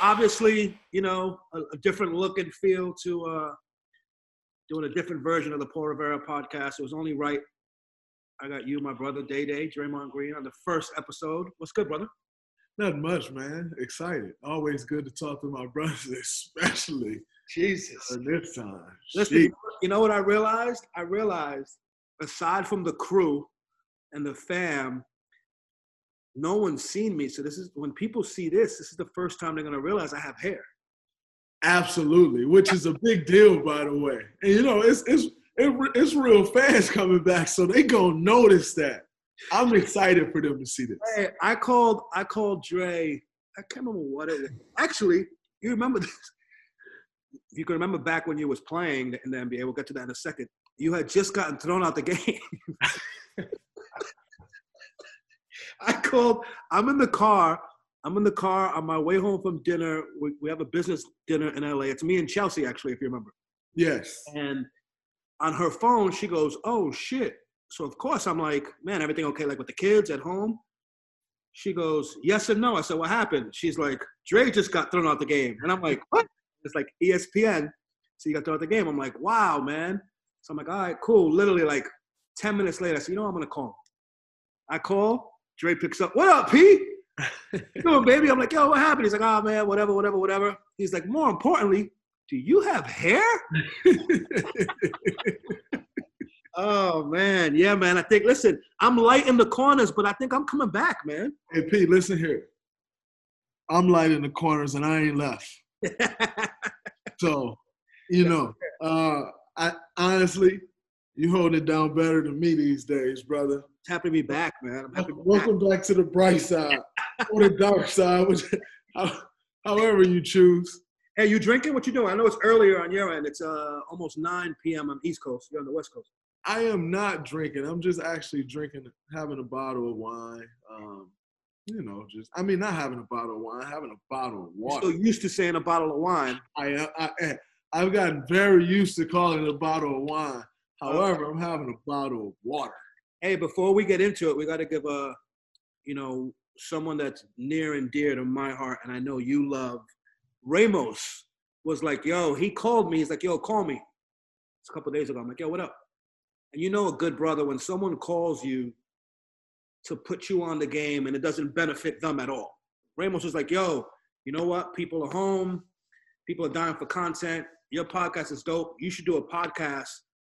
so obviously, you know, a, a, different look and feel to uh, doing a different version of the Paul Rivera podcast. It was only right. I got you, my brother, Day Day, Draymond Green, on the first episode. What's good, brother? Not much, man. Excited. Always good to talk to my brothers, especially Jesus this time. Listen, you know what I realized? I realized aside from the crew and the fam, no one's seen me. So this is when people see this, this is the first time they're gonna realize I have hair. Absolutely, which is a big deal, by the way. And you know, it's it's it's real fans coming back, so they gonna notice that. I'm excited for them to see this. Hey, I called I called Dre. I can't remember what it was. Actually, you remember this? If You can remember back when you was playing in the NBA. We'll get to that in a second. You had just gotten thrown out the game. I called. I'm in the car. I'm in the car on my way home from dinner. We, we have a business dinner in LA. It's me and Chelsea, actually, if you remember. Yes. And on her phone, she goes, "Oh shit." So of course I'm like, "Man, everything okay? Like with the kids at home?" She goes, "Yes and no." I said, "What happened?" She's like, "Dre just got thrown out the game," and I'm like, "What?" It's like ESPN. So you got thrown out the game. I'm like, "Wow, man." So I'm like, "All right, cool." Literally like ten minutes later, I said, "You know, I'm gonna call." I call. Dre picks up. What up, P? doing, baby? I'm like, yo, what happened? He's like, oh man, whatever, whatever, whatever. He's like, more importantly, do you have hair? oh man, yeah, man. I think listen, I'm light in the corners, but I think I'm coming back, man. Hey Pete, listen here. I'm light in the corners and I ain't left. so, you know, uh, I honestly, you hold it down better than me these days, brother. It's happy to be back, man. I'm happy Welcome back. back. to the bright side or the dark side, however you choose. Hey, you drinking? What you doing? I know it's earlier on your end. It's uh, almost 9 p.m. on East Coast. You're on the West Coast. I am not drinking. I'm just actually drinking, having a bottle of wine. Um, you know, just I mean, not having a bottle of wine, having a bottle of water. You're so used to saying a bottle of wine. I, I, I've gotten very used to calling it a bottle of wine. However, I'm having a bottle of water. Hey, before we get into it, we got to give a, you know, someone that's near and dear to my heart, and I know you love. Ramos was like, yo, he called me. He's like, yo, call me. It's a couple days ago. I'm like, yo, what up? And you know, a good brother, when someone calls you to put you on the game and it doesn't benefit them at all. Ramos was like, yo, you know what? People are home. People are dying for content. Your podcast is dope. You should do a podcast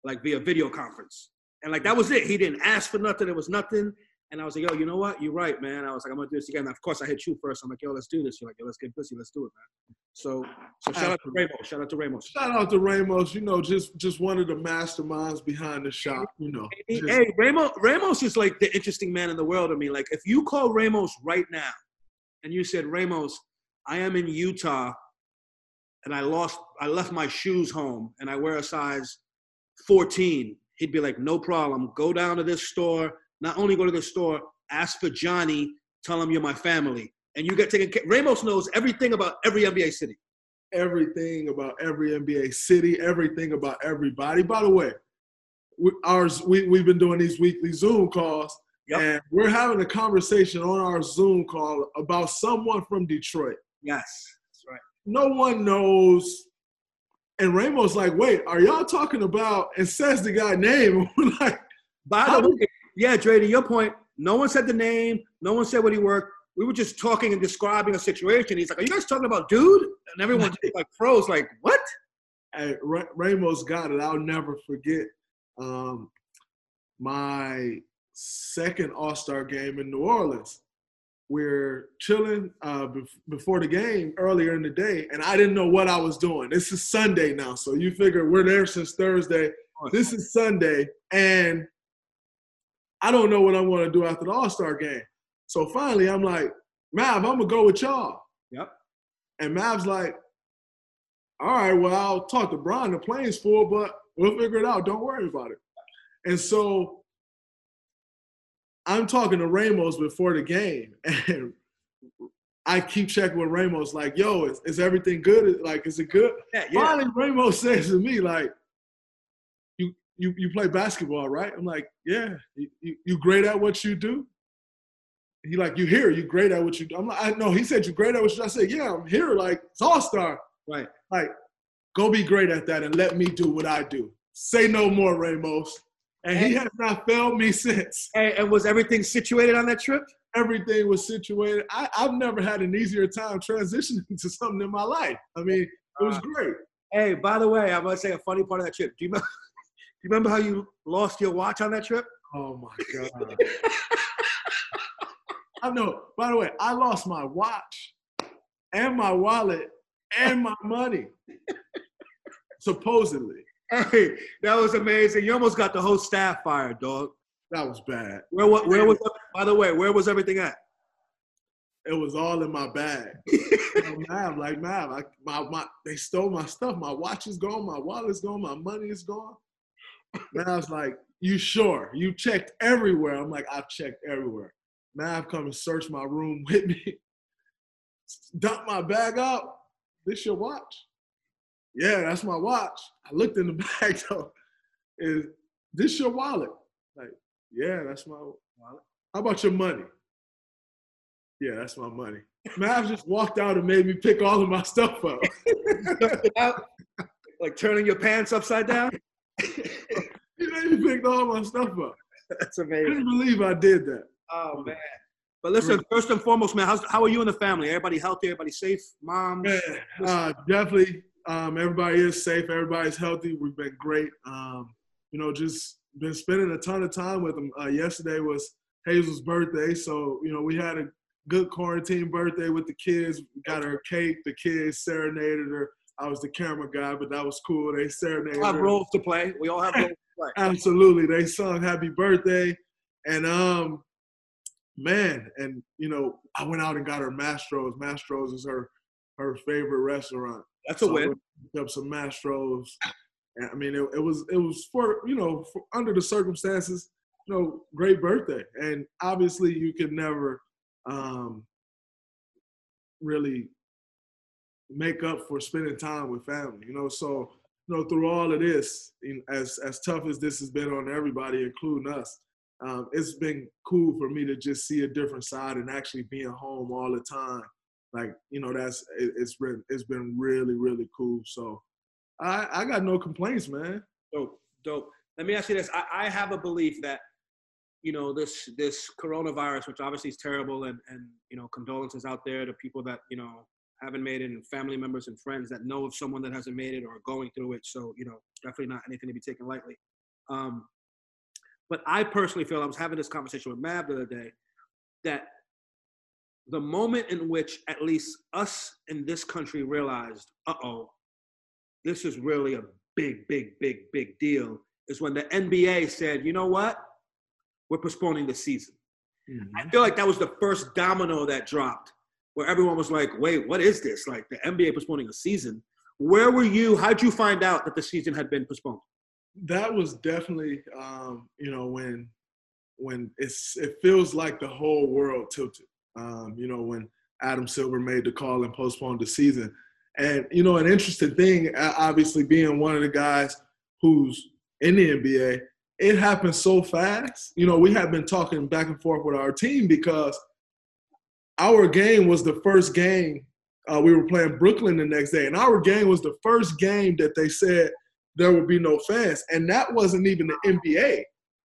like via video conference. And like that was it. He didn't ask for nothing. It was nothing. And I was like, yo, you know what? You're right, man. I was like, I'm gonna do this again. And of course, I hit you first. I'm like, yo, let's do this. You're like, yo, let's get busy. Let's do it, man. So, so shout out to Ramos. Shout out to Ramos. Shout out to Ramos. You know, just just one of the masterminds behind the shop. You know. Hey, hey Ramos. Ramos is like the interesting man in the world to me. Like, if you call Ramos right now, and you said, Ramos, I am in Utah, and I lost, I left my shoes home, and I wear a size 14, he'd be like, no problem. Go down to this store. Not only go to the store, ask for Johnny, tell him you're my family. And you get taken care. Ramos knows everything about every NBA city. Everything about every NBA city, everything about everybody. By the way, we, ours we, we've been doing these weekly Zoom calls, yep. and we're having a conversation on our Zoom call about someone from Detroit. Yes, that's right. No one knows and Ramos like, wait, are y'all talking about? And says the guy name. like, by the way, yeah, Dre, to your point, no one said the name. No one said what he worked. We were just talking and describing a situation. He's like, are you guys talking about dude? And everyone like froze, like, what? Hey, Ramos got it. I'll never forget um, my second All Star game in New Orleans we're chilling uh, before the game earlier in the day, and I didn't know what I was doing. This is Sunday now, so you figure we're there since Thursday. This is Sunday, and I don't know what I'm going to do after the All Star game. So finally, I'm like, Mav, I'm gonna go with y'all. Yep. And Mav's like, all right, well, I'll talk to Brian. The plane's full, but we'll figure it out. Don't worry about it. And so I'm talking to Ramos before the game, and I keep checking with Ramos, like, "Yo, is, is everything good? Like, is it good?" Yeah, yeah. Finally, Ramos says to me, like, "You you you play basketball, right?" I'm like, "Yeah." You, you, you great at what you do? he like, you here? You great at what you do? I'm like, I know. He said you great at what you. Do. I said, yeah, I'm here. Like it's all star. Right. Like, go be great at that and let me do what I do. Say no more, Ramos. And he has not failed me since. Hey, and was everything situated on that trip? Everything was situated. I, I've never had an easier time transitioning to something in my life. I mean, it was uh, great. Hey, by the way, I'm gonna say a funny part of that trip. Do you remember? Do you remember how you lost your watch on that trip? Oh my god. I know. By the way, I lost my watch and my wallet and my money. Supposedly. Hey, that was amazing. You almost got the whole staff fired, dog. That was bad. Where what? Where was? By the way, where was everything at? It was all in my bag. Mav, like Mav, I, my, my, they stole my stuff. My watch is gone. My wallet's gone. My money is gone. Mav's like, you sure? You checked everywhere. I'm like, I've checked everywhere. Mav come and search my room with me. Dump my bag out. This your watch? Yeah, that's my watch. I looked in the bag though. Is this your wallet? Like, yeah, that's my wallet. How about your money? Yeah, that's my money. Mav just walked out and made me pick all of my stuff up. like turning your pants upside down? he made me pick all my stuff up. That's I amazing. didn't believe I did that. Oh man. But listen, first and foremost, man, how's, how are you and the family? Everybody healthy? Everybody safe? Mom? Man, uh, definitely. Um, everybody is safe. Everybody's healthy. We've been great. Um, you know, just been spending a ton of time with them. Uh, yesterday was Hazel's birthday, so you know we had a good quarantine birthday with the kids. We got her cake. The kids serenaded her. I was the camera guy, but that was cool. They serenaded We have her. roles to play. We all have roles to play. Absolutely. They sung happy birthday. And um man, and you know, I went out and got her Mastro's. Mastro's is her her favorite restaurant. That's a So win. picked up some Mastro's. And, I mean, it, it was it was for you know for, under the circumstances, you know, great birthday. And obviously, you can never um, really make up for spending time with family. You know, so you know through all of this, as as tough as this has been on everybody, including us, um, it's been cool for me to just see a different side and actually being home all the time. Like you know, that's it, it's been it's been really really cool. So I I got no complaints, man. Dope, dope. Let me ask you this. I, I have a belief that, you know, this this coronavirus, which obviously is terrible, and and you know, condolences out there to people that you know haven't made it, and family members and friends that know of someone that hasn't made it or going through it. So you know, definitely not anything to be taken lightly. Um, but I personally feel I was having this conversation with Mav the other day that the moment in which at least us in this country realized, uh oh, this is really a big, big, big, big deal is when the NBA said, you know what? We're postponing the season. I feel like that was the first domino that dropped where everyone was like, wait, what is this? Like the NBA postponing a season. Where were you? How'd you find out that the season had been postponed? that was definitely um, you know when when it's it feels like the whole world tilted um, you know when adam silver made the call and postponed the season and you know an interesting thing uh, obviously being one of the guys who's in the nba it happened so fast you know we have been talking back and forth with our team because our game was the first game uh, we were playing brooklyn the next day and our game was the first game that they said there would be no fans. And that wasn't even the NBA.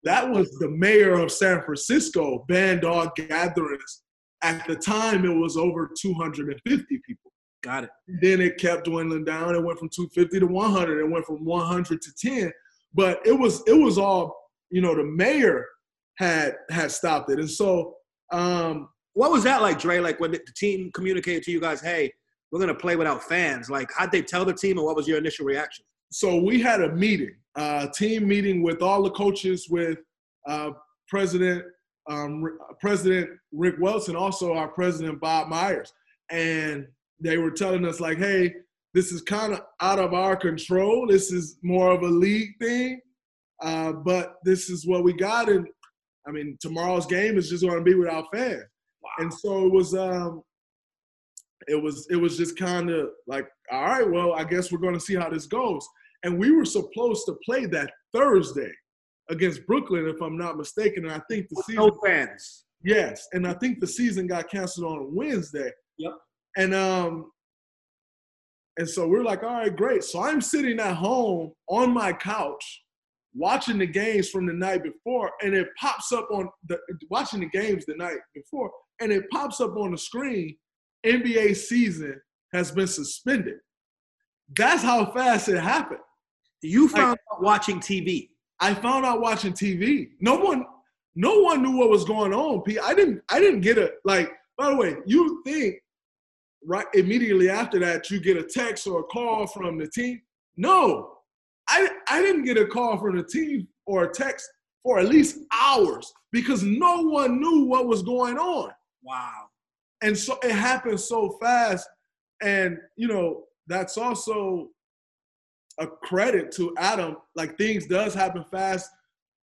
That was the mayor of San Francisco banned all gatherings. At the time, it was over 250 people. Got it. Then it kept dwindling down. It went from 250 to 100. It went from 100 to 10. But it was it was all you know. The mayor had had stopped it, and so um, What was that like, Dre? Like when the the team communicated to you guys, hey, we're gonna play without fans. Like, how'd they tell the team, and what was your initial reaction? so we had a meeting, uh, team meeting with all the coaches, with uh, President um, President Rick Welts, also our President Bob Myers, and they were telling us like, "Hey, this is kind of out of our control. This is more of a league thing, uh, but this is what we got." And I mean, tomorrow's game is just going to be without fans, and so it was. Um, it was it was just kind of like, all right, well, I guess we're going to see how this goes. And we were supposed to play that Thursday against Brooklyn, if I'm not mistaken. And I think the season No fans. Yes, and I think the season got canceled on Wednesday. Yep. And um, and so we're like, all right, great. So I'm sitting at home on my couch watching the games from the night before, and it pops up on the watching the games the night before, and it pops up on the screen. NBA season has been suspended. That's how fast it happened. You found out watching TV. I found out watching TV. No one, no one knew what was going on. P. I didn't. I didn't get a like. By the way, you think right immediately after that you get a text or a call from the team? No, I I didn't get a call from the team or a text for at least hours because no one knew what was going on. Wow. And so it happened so fast. And you know, that's also a credit to Adam. Like things does happen fast,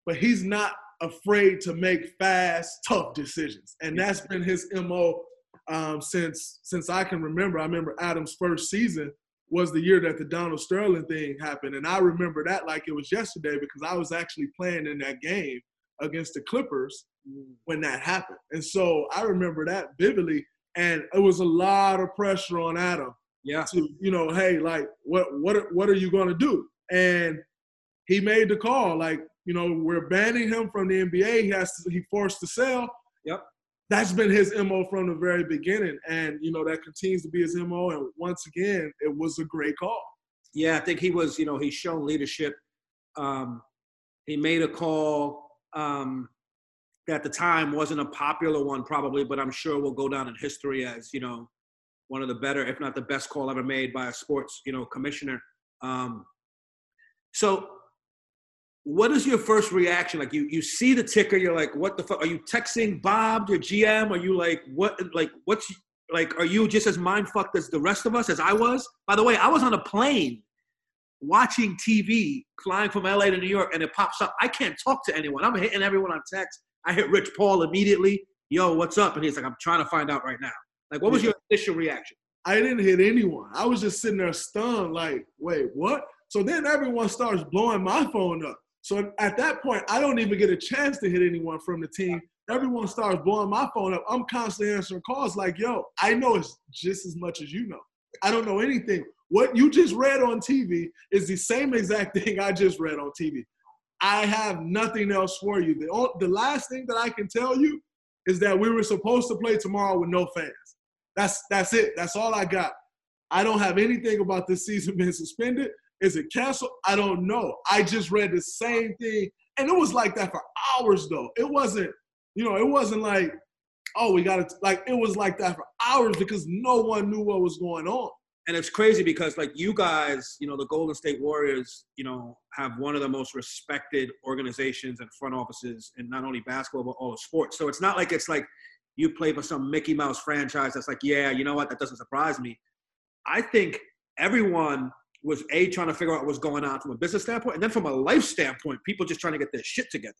but he's not afraid to make fast, tough decisions. And that's been his MO um, since since I can remember. I remember Adam's first season was the year that the Donald Sterling thing happened, and I remember that like it was yesterday because I was actually playing in that game against the Clippers when that happened, and so I remember that vividly. And it was a lot of pressure on Adam Yeah. to you know, hey, like what what what are you gonna do? And he made the call, like you know, we're banning him from the NBA. He has to, he forced to sell. Yep. That's been his mo from the very beginning, and you know that continues to be his mo. And once again, it was a great call. Yeah, I think he was, you know, he's shown leadership. Um, he made a call um, that at the time wasn't a popular one, probably, but I'm sure will go down in history as, you know, one of the better, if not the best call ever made by a sports, you know, commissioner. Um, so, what is your first reaction? Like, you you see the ticker, you're like, what the fuck? Are you texting Bob, your GM? Are you like, what? Like, what's like? Are you just as mind fucked as the rest of us, as I was? By the way, I was on a plane watching TV flying from LA to New York and it pops up. I can't talk to anyone. I'm hitting everyone on text. I hit Rich Paul immediately. Yo, what's up? And he's like, I'm trying to find out right now. Like, what was your initial reaction? I didn't hit anyone. I was just sitting there stunned, like, wait, what? So then everyone starts blowing my phone up. So at that point, I don't even get a chance to hit anyone from the team. Everyone starts blowing my phone up. I'm constantly answering calls like, yo, I know it's just as much as you know. I don't know anything. What you just read on TV is the same exact thing I just read on TV. I have nothing else for you. The, the last thing that I can tell you is that we were supposed to play tomorrow with no fans. That's that's it. That's all I got. I don't have anything about this season being suspended. Is it canceled? I don't know. I just read the same thing, and it was like that for hours though. It wasn't, you know, it wasn't like, oh, we got to like. It was like that for hours because no one knew what was going on. And it's crazy because, like, you guys, you know, the Golden State Warriors, you know, have one of the most respected organizations and front offices in not only basketball, but all of sports. So it's not like it's like you play for some Mickey Mouse franchise that's like, yeah, you know what, that doesn't surprise me. I think everyone was A, trying to figure out what's going on from a business standpoint, and then from a life standpoint, people just trying to get their shit together.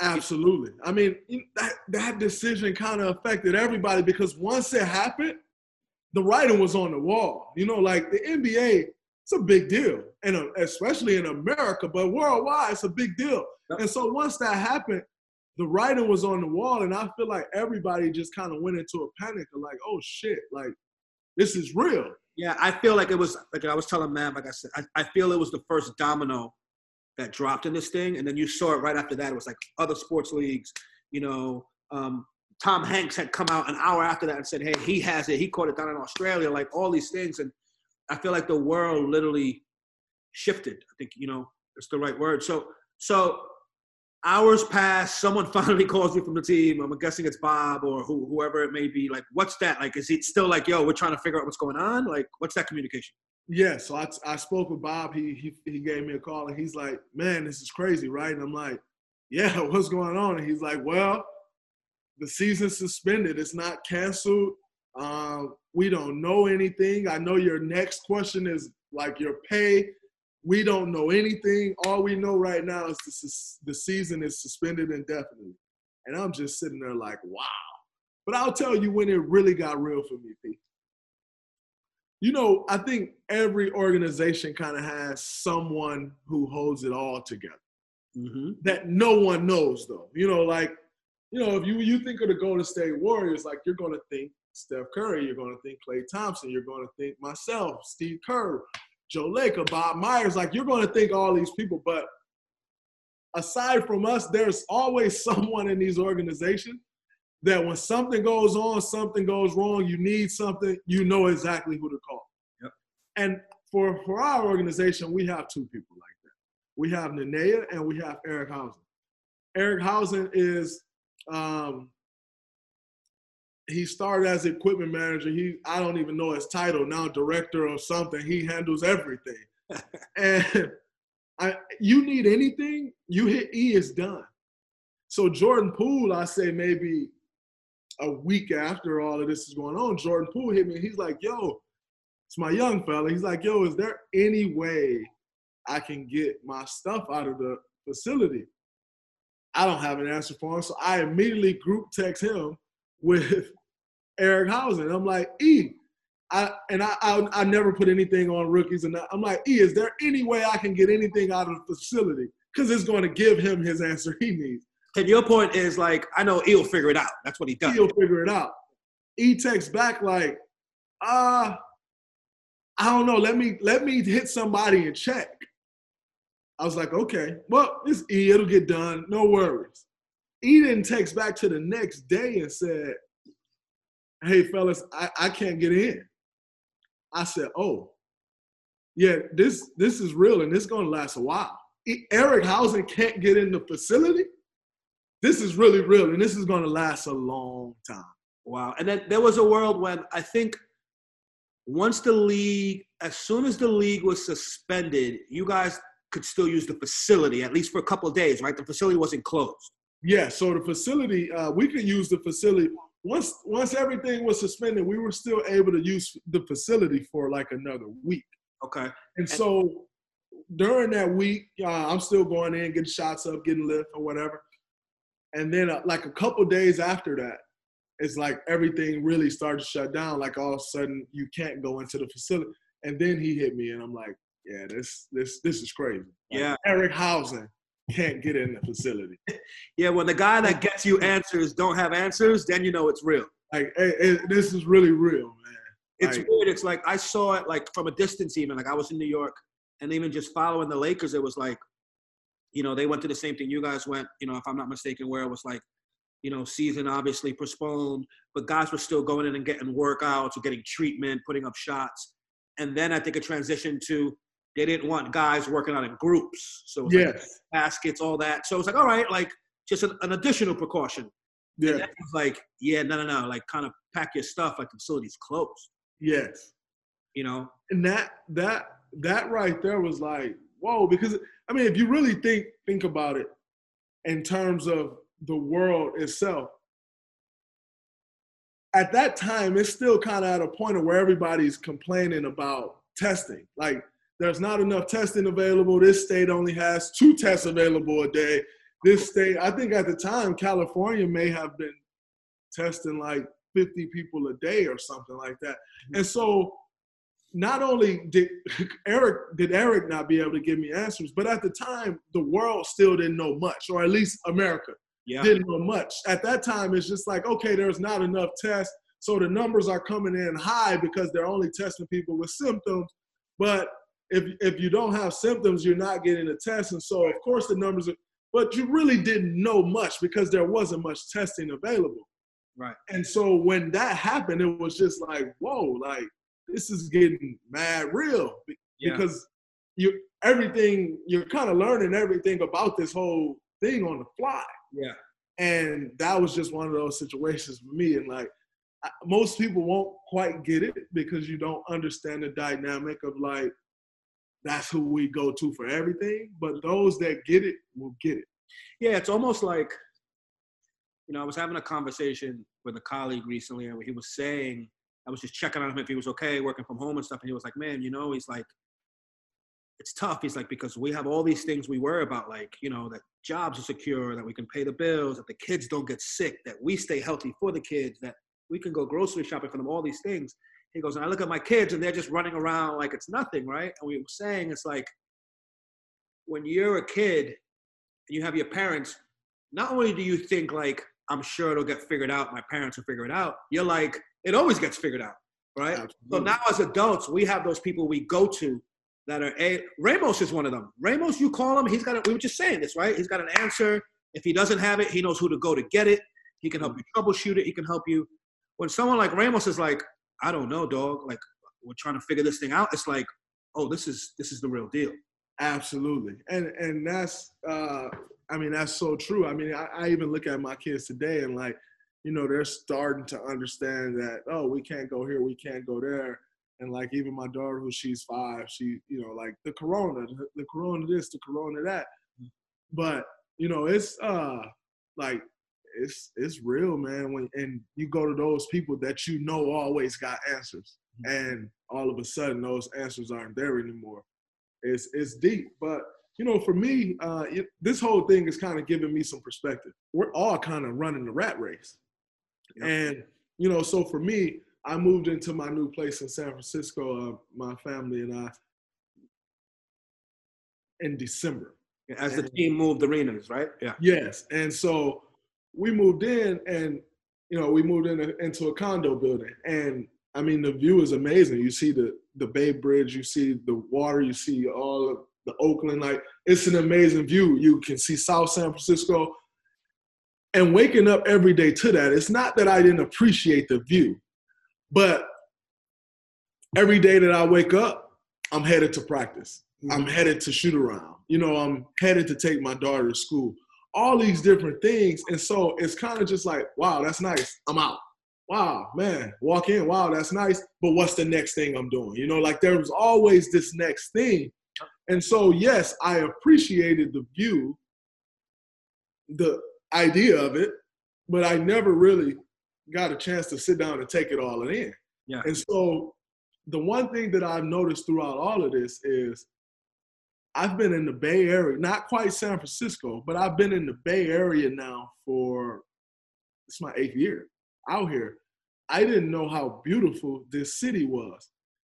Absolutely. I mean, that that decision kind of affected everybody because once it happened, the writing was on the wall. You know, like the NBA, it's a big deal, and uh, especially in America, but worldwide, it's a big deal. Yep. And so once that happened, the writing was on the wall, and I feel like everybody just kind of went into a panic of like, oh shit, like this is real. Yeah, I feel like it was like I was telling Matt, like I said, I, I feel it was the first domino that dropped in this thing, and then you saw it right after that. It was like other sports leagues, you know. Um, Tom Hanks had come out an hour after that and said, "Hey, he has it. He caught it down in Australia." Like all these things, and I feel like the world literally shifted. I think you know it's the right word. So, so hours pass. Someone finally calls you from the team. I'm guessing it's Bob or who, whoever it may be. Like, what's that? Like, is it still like, yo, we're trying to figure out what's going on? Like, what's that communication? Yeah, so I, I spoke with Bob. He, he he gave me a call and he's like, "Man, this is crazy, right?" And I'm like, "Yeah, what's going on?" And he's like, "Well, the season's suspended. It's not canceled. Um, we don't know anything. I know your next question is like your pay. We don't know anything. All we know right now is the sus- the season is suspended indefinitely." And I'm just sitting there like, "Wow." But I'll tell you when it really got real for me, Pete you know, I think every organization kind of has someone who holds it all together Mm-hmm. that no one knows, though. You know, like you know, if you you think of the Golden State Warriors, like you're going to think Steph Curry, you're going to think Klay Thompson, you're going to think myself, Steve Kerr, Joe Lacob, Bob Myers. Like you're going to think all these people, but aside from us, there's always someone in these organizations that when something goes on, something goes wrong, you need something, you know exactly who to call. Yep. And for for our organization, we have two people like that. We have Nanea and we have Eric Housen. Eric Housen is um, he started as equipment manager. He I don't even know his title now, director or something. He handles everything. and I you need anything, you hit E is done. So Jordan Poole, I say maybe a week after all of this is going on, Jordan Poole hit me. He's like, "Yo, it's my young fella." He's like, "Yo, is there any way I can get my stuff out of the facility?" I don't have an answer for him, so I immediately group text him with Eric Housen. I'm like, E, I and I, I, I never put anything on rookies, and I'm like, E, is there any way I can get anything out of the facility? Because it's going to give him his answer he needs. And your point is like, I know E'll figure it out. That's what he does. He'll figure it out. E texts back like, uh, I don't know. Let me let me hit somebody and check. I was like, okay, well, it's E. It'll get done. No worries. E didn't text back to the next day and said, hey, fellas, I, I can't get in. I said, oh, yeah, this this is real and it's going to last a while. Eric Housen can't get in the facility. This is really real and this is going to last a long time. Wow. And then there was a world when I think once the league, as soon as the league was suspended, you guys could still use the facility at least for a couple of days, right? The facility wasn't closed. Yeah, so the facility, uh, we could use the facility once once everything was suspended. We were still able to use the facility for like another week. Okay. And so during that week, uh, I'm still going in, getting shots up, getting lift or whatever. And then uh, like a couple days after that, it's like everything really started to shut down. Like all of a sudden, you can't go into the facility. And then he hit me, and I'm like, yeah, this this this is crazy. Like, Yeah. Eric Housen can't get in the facility. Yeah, when the guy that gets you answers don't have answers, then you know it's real. Like, hey, hey, this is really real, man. It's Like- weird. It's like I saw it like from a distance, even like I was in New York, and even just following the Lakers, it was like, you know, they went to the same thing you guys went. You know, if I'm not mistaken, where it was like, you know, season obviously postponed, but guys were still going in and getting workouts or getting treatment, putting up shots, and then I think a transition to they didn't want guys working out in groups, so was like baskets, all that. So it was like, all right, like just an, an additional precaution. Yeah. it was like, yeah, no, no, no, like kind of pack your stuff, like the facility's closed. Yes. You know, and that that that right there was like whoa because i mean if you really think think about it in terms of the world itself at that time it's still kind of at a point of where everybody's complaining about testing like there's not enough testing available this state only has two tests available a day this state i think at the time california may have been testing like 50 people a day or something like that mm-hmm. and so not only did Eric did Eric not be able to give me answers, but at the time the world still didn't know much, or at least America yeah, didn't know much. At that time, it's just like okay, there's not enough tests, so the numbers are coming in high because they're only testing people with symptoms. But if if you don't have symptoms, you're not getting a test, and so of course the numbers are. But you really didn't know much because there wasn't much testing available. right. And so when that happened, it was just like, whoa, like this is getting mad real Yeah. because you everything you're kind of learning everything about this whole thing on the fly. Yeah. And that was just one of those situations for me. And like most people won't quite get it because you don't understand the dynamic of like that's who we go to for everything. But those that get it will get it. Yeah, it's almost like, you know, I was having a conversation with a colleague recently, and he was saying, I was just checking on him if he was okay, working from home and stuff, and he was like, man, you know, he's like, it's tough. He's like, because we have all these things we worry about, like, you know, that jobs are secure, that we can pay the bills, that the kids don't get sick, that we stay healthy for the kids, that we can go grocery shopping for them, all these things. He goes, and I look at my kids and they're just running around like it's nothing, right? And we were saying it's like when you're a kid and you have your parents, not only do you think like I'm sure it'll get figured out. My parents will figure it out. You're like, it always gets figured out, right? Absolutely. So now as adults, we have those people we go to that are a Ramos is one of them. Ramos, you call him, he's got a, we were just saying this, right? He's got an answer. If he doesn't have it, he knows who to go to get it. He can help mm. you troubleshoot it. He can help you. When someone like Ramos is like, I don't know, dog. Like we're trying to figure this thing out. It's like, oh, this is this is the real deal. Absolutely, and and that's uh, I mean that's so true. I mean I, I even look at my kids today and like, you know, they're starting to understand that oh, we can't go here, we can't go there, and like even my daughter who she's five, she you know like the corona, the, corona this, the corona that, but you know it's uh like it's it's real, man. When and you go to those people that you know always got answers, mm-hmm. and all of a sudden those answers aren't there anymore. It's it's deep, but you know, for me, uh, it, this whole thing is kind of giving me some perspective. We're all kind of running the rat race, yep. and you know, so for me, I moved into my new place in San Francisco. Uh, my family and I in December. As the team moved arenas, right? Yeah. Yes, and so we moved in and you know we moved in a, into a condo building. And i mean the view is amazing. You see the the bay bridge you see the water you see all of the oakland like it's an amazing view. You can see south san francisco. And waking up every day to that it's not that i didn't appreciate the view but every day that i wake up i'm headed to practice. Mm-hmm. i'm headed to shoot around. You know i'm headed to take my daughter to school all these different things. And so it's kind of just like, wow, that's nice. I'm out. Wow, man, walk in. Wow, that's nice. But what's the next thing I'm doing? You know, like there was always this next thing. And so, yes, I appreciated the view, the idea of it, but I never really got a chance to sit down and take it all in. Yeah. And so, the one thing that I've noticed throughout all of this is I've been in the Bay Area, not quite San Francisco, but I've been in the Bay Area now for it's my eighth year out here. I didn't know how beautiful this city was.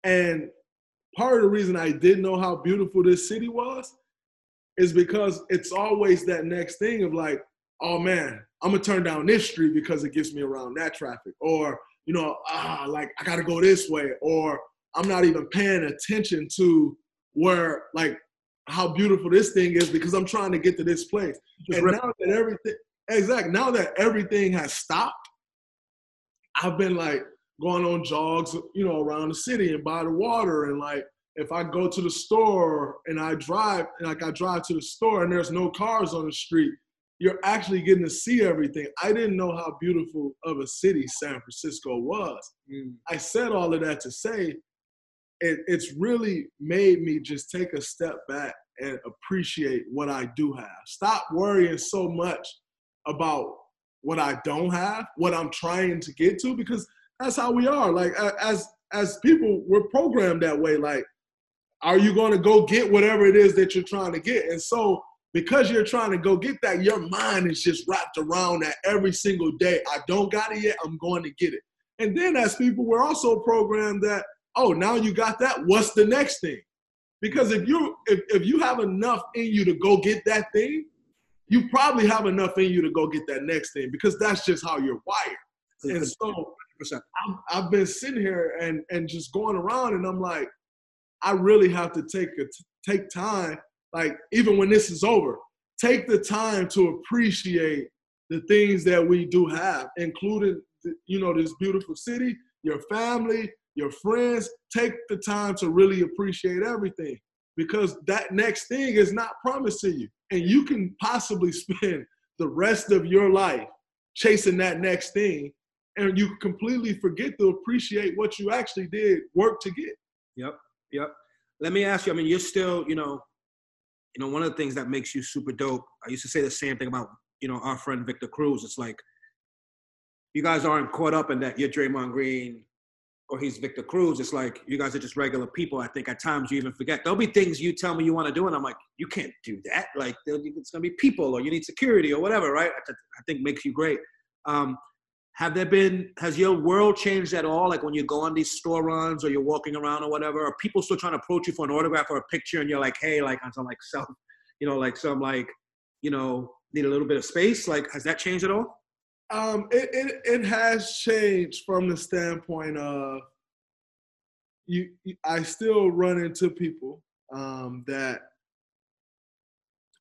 And part of the reason I didn't know how beautiful this city was is because it's always that next thing of like, oh man, I'm gonna turn down this street because it gets me around that traffic. Or, you know, ah, like I gotta go this way. Or I'm not even paying attention to where like how beautiful this thing is because I'm trying to get to this place. Just and now that everything, exactly, now that everything has stopped, I've been like going on jogs, you know, around the city and by the water. And like, if I go to the store and I drive, and like I drive to the store and there's no cars on the street, you're actually getting to see everything. I didn't know how beautiful of a city San Francisco was. Mm. I said all of that to say it, it's really made me just take a step back and appreciate what I do have. Stop worrying so much about what I don't have, what I'm trying to get to, because that's how we are. Like as as people, we're programmed that way. Like, are you going to go get whatever it is that you're trying to get? And so, because you're trying to go get that, your mind is just wrapped around that every single day. I don't got it yet. I'm going to get it. And then, as people, we're also programmed that oh, now you got that. What's the next thing? Because if you if, if you have enough in you to go get that thing, you probably have enough in you to go get that next thing because that's just how you're wired. And so i have been sitting here and and just going around, and I'm like, I really have to take a, take time. Like even when this is over, take the time to appreciate the things that we do have, including you know this beautiful city, your family, your friends, take the time to really appreciate everything because that next thing is not promised to you. And you can possibly spend the rest of your life chasing that next thing and you completely forget to appreciate what you actually did work to get. Yep. Yep. Let me ask you, I mean, you're still, you know, you know, one of the things that makes you super dope. I used to say the same thing about, you know, our friend Victor Cruz. It's like you guys aren't caught up in that you're Draymond Green, or he's Victor Cruz, it's like you guys are just regular people. I think at times you even forget. There'll be things you tell me you want to do, and I'm like, you can't do that. Like it's gonna be people, or you need security, or whatever, right? I think makes you great. Um, have there been has your world changed at all? Like when you go on these store runs, or you're walking around, or whatever, are people still trying to approach you for an autograph or a picture, and you're like, hey, like on some like self, you know, like some like, you know, need a little bit of space. Like, has that changed at all? Um, it, it it has changed from the standpoint of you. I still run into people um, that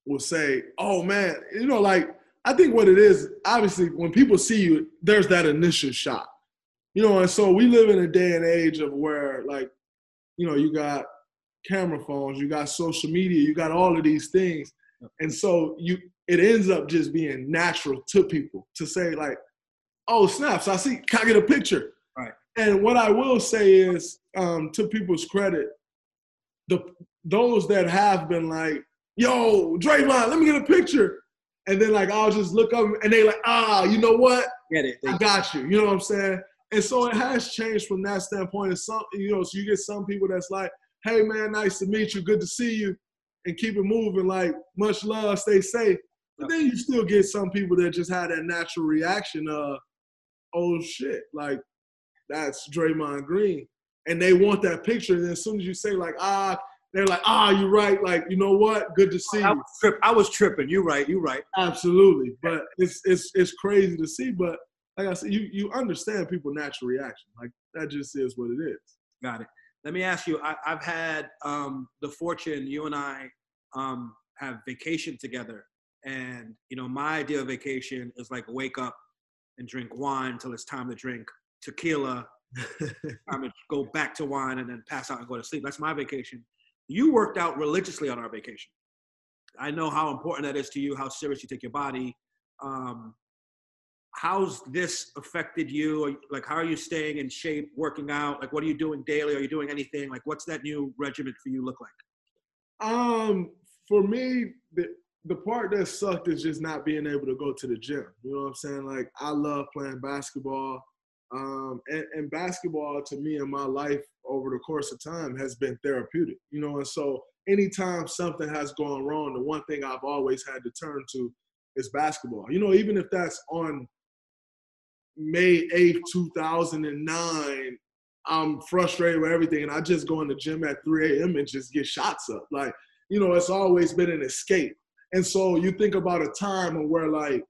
will say, "Oh man, you know, like I think what it is. Obviously, when people see you, there's that initial shock, you know. And so we live in a day and age of where, like, you know, you got camera phones, you got social media, you got all of these things, and so you it ends up just being natural to people to say like, "Oh snaps! I see. Can I get a picture?" Right. And what I will say is, um, to people's credit, the those that have been like, "Yo, Draymond, let me get a picture," and then like I'll just look up and they like, "Ah, you know what? Get it? I got you." You know what I'm saying? And so it has changed from that standpoint. And some, you know, so you get some people that's like, "Hey man, nice to meet you, good to see you," and keep it moving. Like much love, stay safe. But then you still get some people that just had that natural reaction of, "Oh shit!" Like that's Draymond Green, and they want that picture. And as soon as you say like, "Ah," they're like, "Ah, you're right." Like you know what? Good to see I you. was, trip, I was tripping. You're right. You're right. Absolutely, but it's it's it's crazy to see. But like I said, you you understand people natural reaction. Like that just is what it is. Got it. Let me ask you. I, I've had um, the fortune. You and I um, have vacationed together, and you know my idea of vacation is like wake up and drink wine until it's time to drink tequila. I'm gonna go back to wine and then pass out and go to sleep. That's my vacation. You worked out religiously on our vacation. I know how important that is to you. How serious you take your body. Um, how's this affected you? Or, like, how are you staying in shape, working out? Like, what are you doing daily? Are you doing anything? Like, what's that new regimen for you look like? Um, for me, the the part that sucked is just not being able to go to the gym. You know what I'm saying? Like I love playing basketball. Um, and, and basketball to me in my life over the course of time has been therapeutic, you know. And so, anytime something has gone wrong, the one thing I've always had to turn to is basketball. You know, even if that's on May 8th, 2009, I'm frustrated with everything, and I just go in the gym at 3 a.m. and just get shots up. Like, you know, it's always been an escape. And so you think about a time where like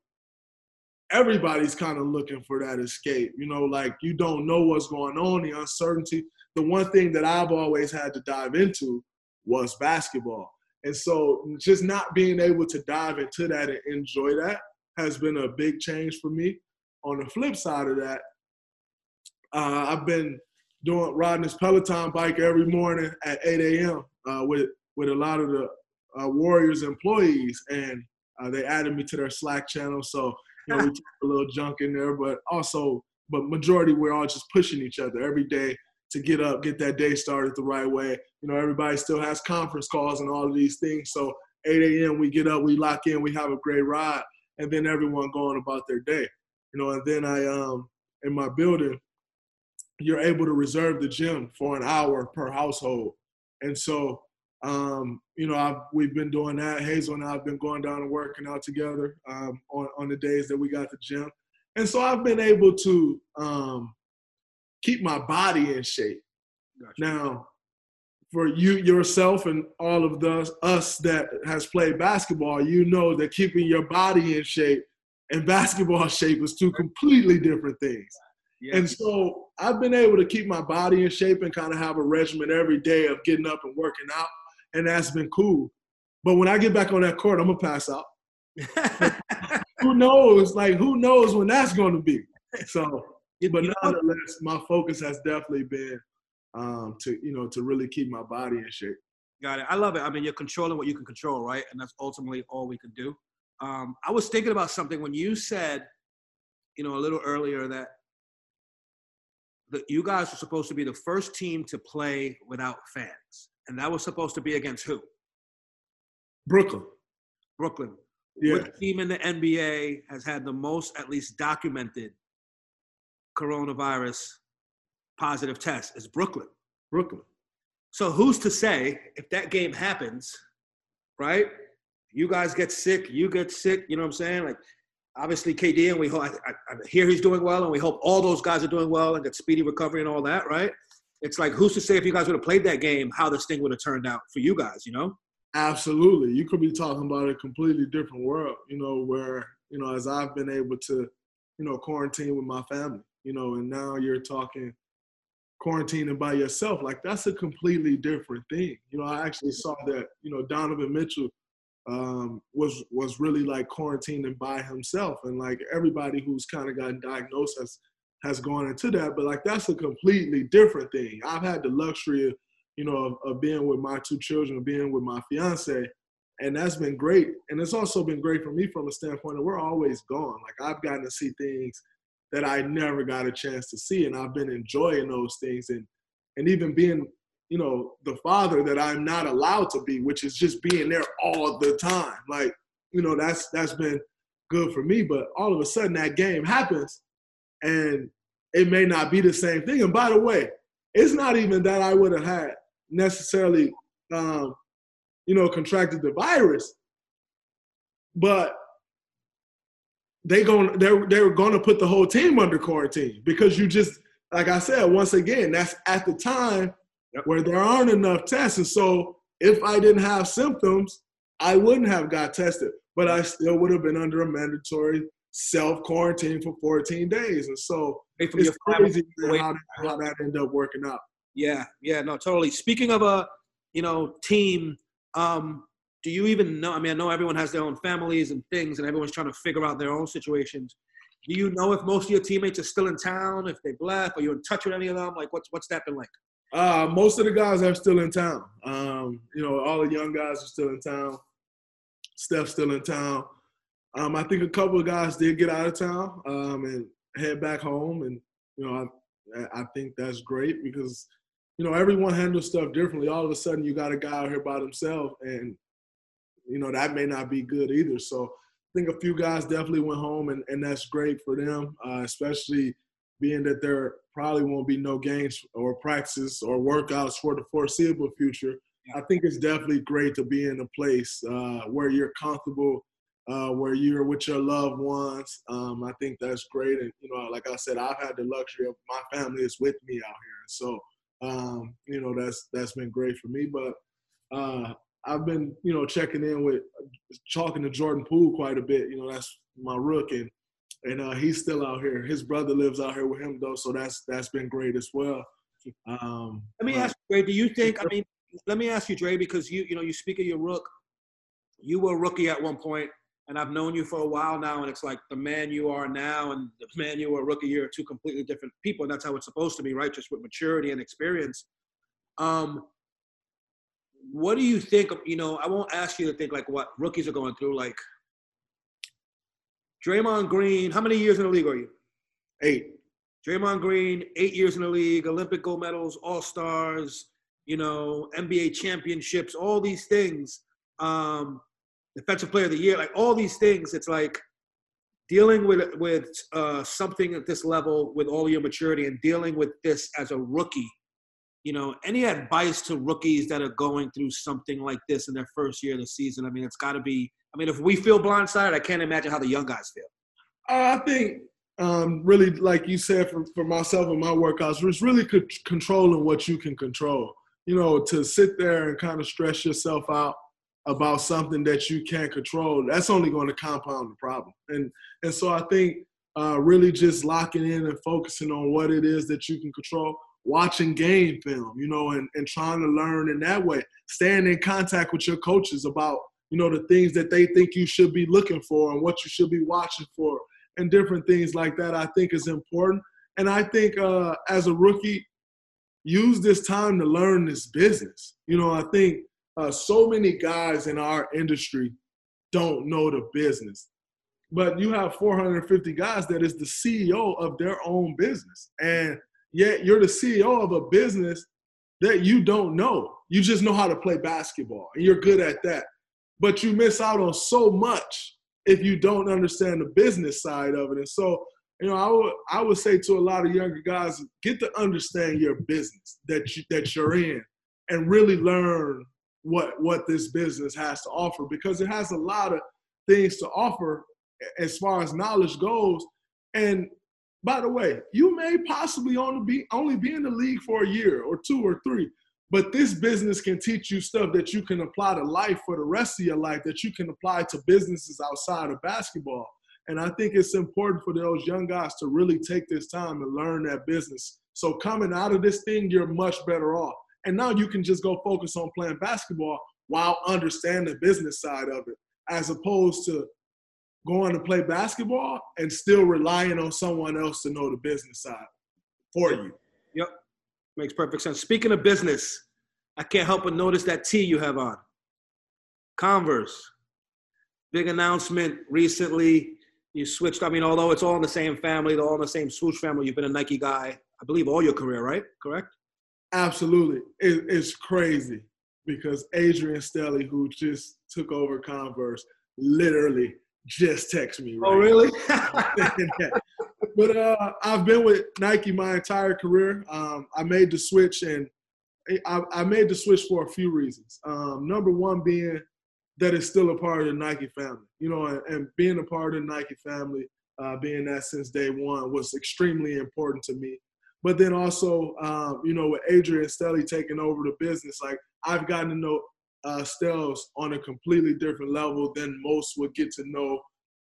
everybody's kind of looking for that escape. You know, like you don't know what's going on, the uncertainty. The one thing that I've always had to dive into was basketball. And so just not being able to dive into that and enjoy that has been a big change for me. On the flip side of that, uh, I've been doing riding this Peloton bike every morning at 8 a.m. Uh, with with a lot of the uh, Warriors employees, and uh, they added me to their Slack channel. So you know, we took a little junk in there, but also, but majority we're all just pushing each other every day to get up, get that day started the right way. You know, everybody still has conference calls and all of these things. So 8 a.m. we get up, we lock in, we have a great ride, and then everyone going about their day. You know, and then I um in my building, you're able to reserve the gym for an hour per household. And so um, you know, I've, we've been doing that. Hazel and I have been going down and working out together um, on, on the days that we got the gym. And so I've been able to um, keep my body in shape. Gotcha. Now, for you yourself and all of the, us that has played basketball, you know that keeping your body in shape and basketball shape is two completely different things. Yeah. And so I've been able to keep my body in shape and kind of have a regimen every day of getting up and working out and that's been cool. But when I get back on that court, I'm gonna pass out. who knows? Like who knows when that's gonna be? So, but You know what? nonetheless, my focus has definitely been um, to you know to really keep my body in shape. Got it. I love it. I mean, you're controlling what you can control, right? And that's ultimately all we can do. Um, I was thinking about something when you said, you know, a little earlier that that you guys were supposed to be the first team to play without fans, and that was supposed to be against who? Brooklyn. Brooklyn. Yeah. Which team in the NBA has had the most, at least documented, coronavirus positive tests? Is Brooklyn. Brooklyn. So who's to say if that game happens, right? You guys get sick, you get sick. You know what I'm saying? Like, obviously KD, and we hope. I, I, I hear he's doing well, and we hope all those guys are doing well and get speedy recovery and all that, right? It's like who's to say if you guys would have played that game, how this thing would have turned out for you guys? You know? Absolutely. You could be talking about a completely different world, you know, where, you know, as I've been able to you know, quarantine with my family, you know, and now you're talking quarantining by yourself. Like that's a completely different thing. You know, I actually saw that, you know, Donovan Mitchell um, was was really like quarantining by himself, and like everybody who's kind of gotten diagnosed has has gone into that. But like that's a completely different thing. I've had the luxury of, you know, of, of being with my two children, being with my fiance, and that's been great. And it's also been great for me from a standpoint of we're always gone. Like I've gotten to see things that I never got a chance to see, and I've been enjoying those things, and and even being you know the father that I'm not allowed to be, which is just being there all the time. Like you know that's that's been good for me, but all of a sudden that game happens, and it may not be the same thing. And by the way, it's not even that I would have had necessarily, um, you know, contracted the virus, but they going they're they're going to put the whole team under quarantine because you just like I said once again that's at the time yep. where there aren't enough tests and so if I didn't have symptoms I wouldn't have got tested but I still would have been under a mandatory self quarantine for 14 days and so it's crazy how, how that ended up working out. Yeah, yeah, no, totally. Speaking of a you know team, um, do you even know? I mean, I know everyone has their own families and things, and everyone's trying to figure out their own situations. Do you know if most of your teammates are still in town, if they've left, are you in touch with any of them? Like, what's what's that been like? Uh, most of the guys are still in town. Um, you know, all the young guys are still in town. Steph's still in town. Um, I think a couple of guys did get out of town um, and head back home, and you know, I, I think that's great because you know everyone handles stuff differently. All of a sudden, you got a guy out here by himself, and you know, that may not be good either. So I think a few guys definitely went home, and, and that's great for them, uh, especially being that there probably won't be no games or practices or workouts for the foreseeable future. I think it's definitely great to be in a place uh, where you're comfortable, uh, where you're with your loved ones. Um, I think that's great. And, you know, like I said, I've had the luxury of my family is with me out here. So, um, you know, that's that's been great for me. But uh, I've been, you know, checking in with, talking to Jordan Poole quite a bit. You know, that's my rook, and and uh, he's still out here. His brother lives out here with him though, so that's that's been great as well. Um, let me but, ask you, Dre. Do you think? I mean, let me ask you, Dre, because you you know you speak of your rook. You were a rookie at one point, and I've known you for a while now, and it's like the man you are now and the man you were a rookie. year are two completely different people, and that's how it's supposed to be, right? Just with maturity and experience. Um, what do you think you know, I won't ask you to think like what rookies are going through. Like Draymond Green, how many years in the league are you? Eight. Draymond Green, eight years in the league, Olympic gold medals, all stars, you know, NBA championships, all these things. Um, defensive player of the year, like all these things. It's like dealing with with uh, something at this level with all your maturity and dealing with this as a rookie you know, any advice to rookies that are going through something like this in their first year of the season? I mean, it's got to be. I mean, if we feel blindsided, I can't imagine how the young guys feel. I think um, really, like you said, for, for myself and my workouts, it's really controlling what you can control. You know, to sit there and kind of stress yourself out about something that you can't control, that's only going to compound the problem. And and so I think uh, really just locking in and focusing on what it is that you can control watching game film, you know, and, and trying to learn in that way. Staying in contact with your coaches about, you know, the things that they think you should be looking for and what you should be watching for and different things like that, I think is important. And I think uh, as a rookie, use this time to learn this business. You know, I think uh, so many guys in our industry don't know the business. But you have 450 guys that is the CEO of their own business. And yet you're the CEO of a business that you don't know. You just know how to play basketball and you're good at that. But you miss out on so much if you don't understand the business side of it. And so, you know, I would I would say to a lot of younger guys, get to understand your business that you that you're in and really learn what what this business has to offer because it has a lot of things to offer as far as knowledge goes. And by the way, you may possibly only be only be in the league for a year or two or three, but this business can teach you stuff that you can apply to life for the rest of your life that you can apply to businesses outside of basketball. And I think it's important for those young guys to really take this time and learn that business. So coming out of this thing, you're much better off. And now you can just go focus on playing basketball while understanding the business side of it, as opposed to going to play basketball and still relying on someone else to know the business side for you. Yep. Makes perfect sense. Speaking of business, I can't help but notice that tee you have on. Converse. Big announcement recently. You switched. I mean, although it's all in the same family, they're all in the same swoosh family. You've been a Nike guy, I believe, all your career, right? Correct? Absolutely. It, it's crazy because Adrian Stelly, who just took over Converse, literally just texted me. Oh, right oh, really? but uh, I've been with Nike my entire career. Um, I made the switch, and I, I, made the switch for a few reasons. Um, number one being that it's still a part of the Nike family, you know, and, and being a part of the Nike family, uh, being that since day one was extremely important to me. But then also, um, you know, with Adrian Stelly taking over the business, like I've gotten to know uh, Stells on a completely different level than most would get to know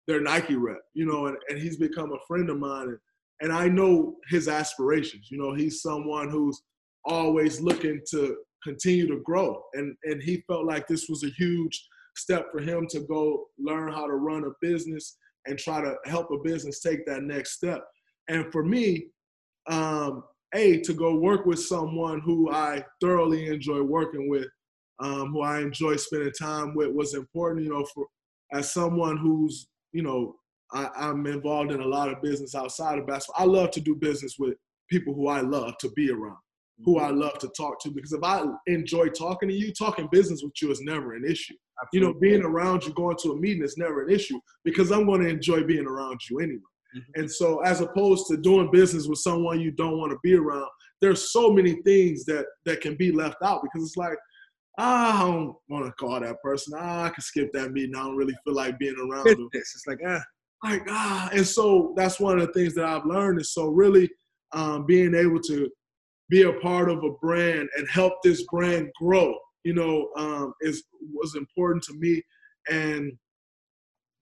their Nike rep, you know, and, and he's become a friend of mine. And, and I know his aspirations. You know, he's someone who's always looking to continue to grow. And, and he felt like this was a huge step for him to go learn how to run a business and try to help a business take that next step. And for me, um, a to go work with someone who I thoroughly enjoy working with, um, who I enjoy spending time with, was important. You know, for as someone who's you know I, I'm involved in a lot of business outside of basketball. I love to do business with people who I love to be around, who I love to talk to. Because if I enjoy talking to you, talking business with you is never an issue. Absolutely. You know, being around you, going to a meeting is never an issue because I'm going to enjoy being around you anyway. Mm-hmm. And so, as opposed to doing business with someone you don't want to be around, there's so many things that that can be left out because it's like, ah, I don't want to call that person. Ah, I can skip that meeting. I don't really feel like being around them. It's like ah, like ah, and so that's one of the things that I've learned is so really um, being able to be a part of a brand and help this brand grow. You know, um, is was important to me, and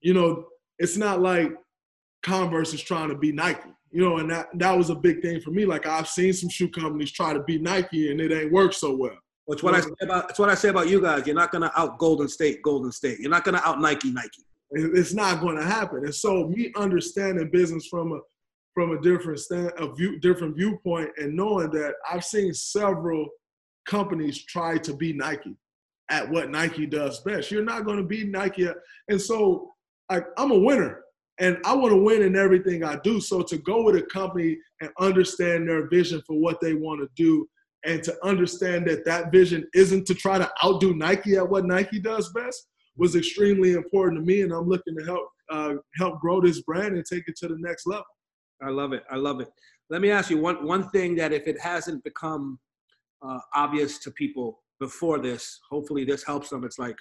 you know, it's not like Converse is trying to be Nike. You know, and that that was a big thing for me. Like I've seen some shoe companies try to be Nike and it ain't worked so well. It's what I say about it's what I say about you guys. You're not gonna out Golden State, Golden State. You're not gonna out Nike, Nike. It's not going to happen. And so me understanding business from a from a different stand, a view, different viewpoint, and knowing that I've seen several companies try to be Nike at what Nike does best. You're not going to be Nike, and so I, I'm a winner and I want to win in everything I do. So to go with a company and understand their vision for what they want to do, and to understand that that vision isn't to try to outdo Nike at what Nike does best, was extremely important to me. And I'm looking to help uh, help grow this brand and take it to the next level. I love it. I love it. Let me ask you one one thing that if it hasn't become uh, obvious to people before this, hopefully this helps them. It's like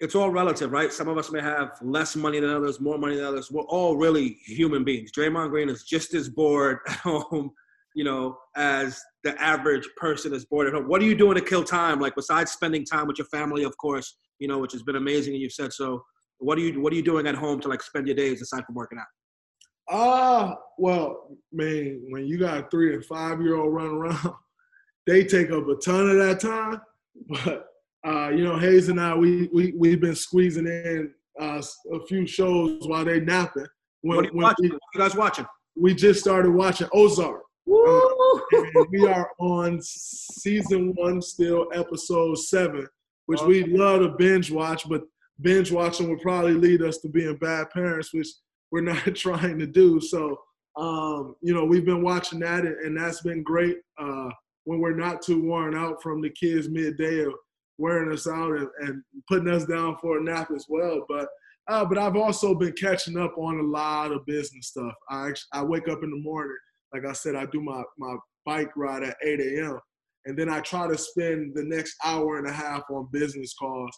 it's all relative, right? Some of us may have less money than others, more money than others. We're all really human beings. Draymond Green is just as bored at home, you know, as the average person is bored at home. What are you doing to kill time? Like besides spending time with your family, of course, you know, which has been amazing, and you've said so. What are you What are you doing at home to like spend your days aside from working out? Ah, uh, well, man, when you got a three and five year old running around, they take up a ton of that time. But uh, you know, Hayes and I, we we we've been squeezing in uh, a few shows while they napping. When, what, are you, when we, what are you guys watching? We just started watching Ozark. Uh, we are on season one, still episode seven, which okay. we love to binge watch, but binge watching will probably lead us to being bad parents, which we're not trying to do. So, um, you know, we've been watching that, and, that's been great. Uh, when we're not too worn out from the kids midday of wearing us out and, and putting us down for a nap as well. But uh, but I've also been catching up on a lot of business stuff. I actually, I wake up in the morning, like I said, I do my my bike ride at 8 a.m. and then I try to spend the next hour and a half on business calls